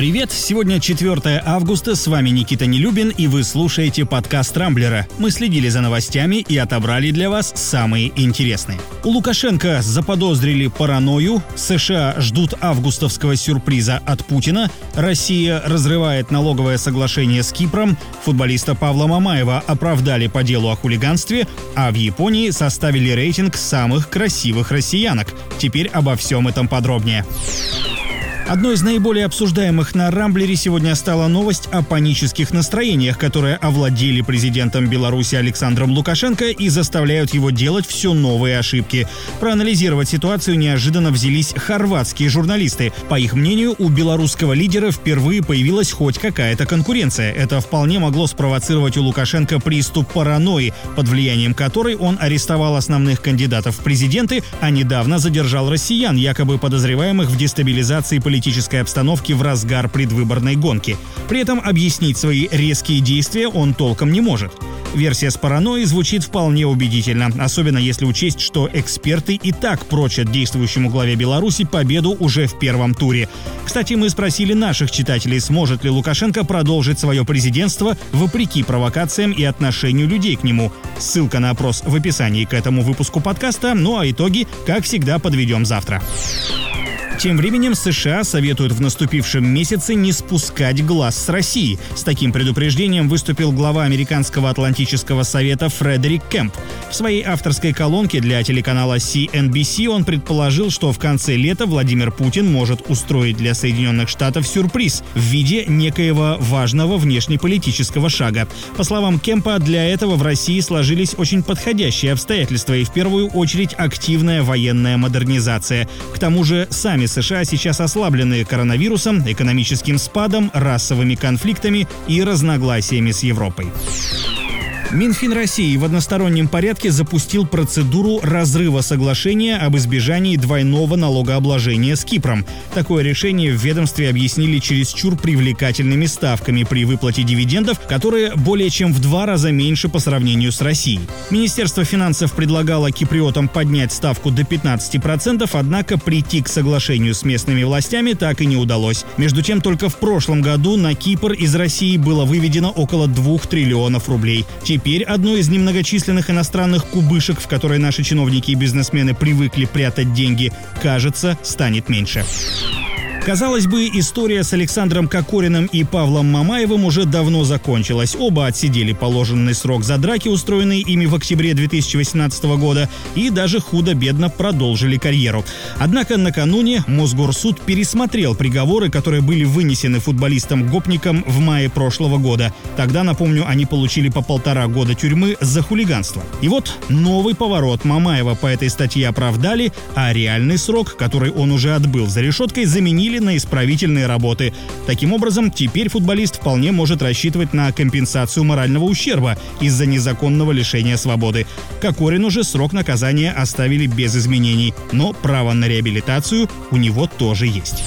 Привет! Сегодня 4 августа, с вами Никита Нелюбин, и вы слушаете подкаст «Рамблера». Мы следили за новостями и отобрали для вас самые интересные. У Лукашенко заподозрили паранойю, США ждут августовского сюрприза от Путина, Россия разрывает налоговое соглашение с Кипром, футболиста Павла Мамаева оправдали по делу о хулиганстве, а в Японии составили рейтинг самых красивых россиянок. Теперь обо всем этом подробнее. Одной из наиболее обсуждаемых на Рамблере сегодня стала новость о панических настроениях, которые овладели президентом Беларуси Александром Лукашенко и заставляют его делать все новые ошибки. Проанализировать ситуацию неожиданно взялись хорватские журналисты. По их мнению, у белорусского лидера впервые появилась хоть какая-то конкуренция. Это вполне могло спровоцировать у Лукашенко приступ паранойи, под влиянием которой он арестовал основных кандидатов в президенты, а недавно задержал россиян, якобы подозреваемых в дестабилизации политической обстановки в разгар предвыборной гонки. При этом объяснить свои резкие действия он толком не может. Версия с паранойей звучит вполне убедительно, особенно если учесть, что эксперты и так прочат действующему главе Беларуси победу уже в первом туре. Кстати, мы спросили наших читателей, сможет ли Лукашенко продолжить свое президентство вопреки провокациям и отношению людей к нему. Ссылка на опрос в описании к этому выпуску подкаста, ну а итоги, как всегда, подведем завтра. Тем временем США советуют в наступившем месяце не спускать глаз с России. С таким предупреждением выступил глава Американского Атлантического совета Фредерик Кэмп. В своей авторской колонке для телеканала CNBC он предположил, что в конце лета Владимир Путин может устроить для Соединенных Штатов сюрприз в виде некоего важного внешнеполитического шага. По словам Кемпа, для этого в России сложились очень подходящие обстоятельства и в первую очередь активная военная модернизация. К тому же сами США сейчас ослаблены коронавирусом, экономическим спадом, расовыми конфликтами и разногласиями с Европой. Минфин России в одностороннем порядке запустил процедуру разрыва соглашения об избежании двойного налогообложения с Кипром. Такое решение в ведомстве объяснили чересчур привлекательными ставками при выплате дивидендов, которые более чем в два раза меньше по сравнению с Россией. Министерство финансов предлагало киприотам поднять ставку до 15%, однако прийти к соглашению с местными властями так и не удалось. Между тем, только в прошлом году на Кипр из России было выведено около 2 триллионов рублей. Теперь одной из немногочисленных иностранных кубышек, в которой наши чиновники и бизнесмены привыкли прятать деньги, кажется, станет меньше. Казалось бы, история с Александром Кокориным и Павлом Мамаевым уже давно закончилась. Оба отсидели положенный срок за драки, устроенные ими в октябре 2018 года, и даже худо-бедно продолжили карьеру. Однако накануне Мосгорсуд пересмотрел приговоры, которые были вынесены футболистам-гопникам в мае прошлого года. Тогда, напомню, они получили по полтора года тюрьмы за хулиганство. И вот новый поворот. Мамаева по этой статье оправдали, а реальный срок, который он уже отбыл за решеткой, заменили заменили на исправительные работы. Таким образом, теперь футболист вполне может рассчитывать на компенсацию морального ущерба из-за незаконного лишения свободы. Кокорину же срок наказания оставили без изменений, но право на реабилитацию у него тоже есть.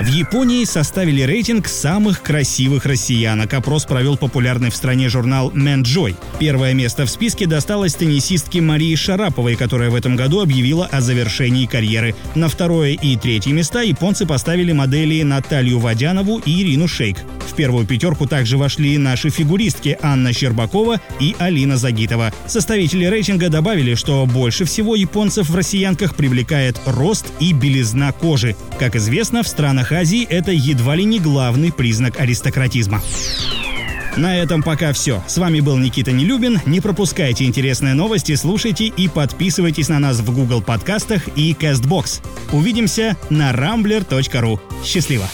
В Японии составили рейтинг самых красивых россиянок. Опрос провел популярный в стране журнал Man Joy. Первое место в списке досталось теннисистке Марии Шараповой, которая в этом году объявила о завершении карьеры. На второе и третье места японцы поставили модели Наталью Водянову и Ирину Шейк. В первую пятерку также вошли наши фигуристки Анна Щербакова и Алина Загитова. Составители рейтинга добавили, что больше всего японцев в россиянках привлекает рост и белизна кожи. Как известно, в странах Азии это едва ли не главный признак аристократизма. На этом пока все. С вами был Никита Нелюбин. Не пропускайте интересные новости, слушайте и подписывайтесь на нас в Google подкастах и CastBox. Увидимся на rambler.ru. Счастливо!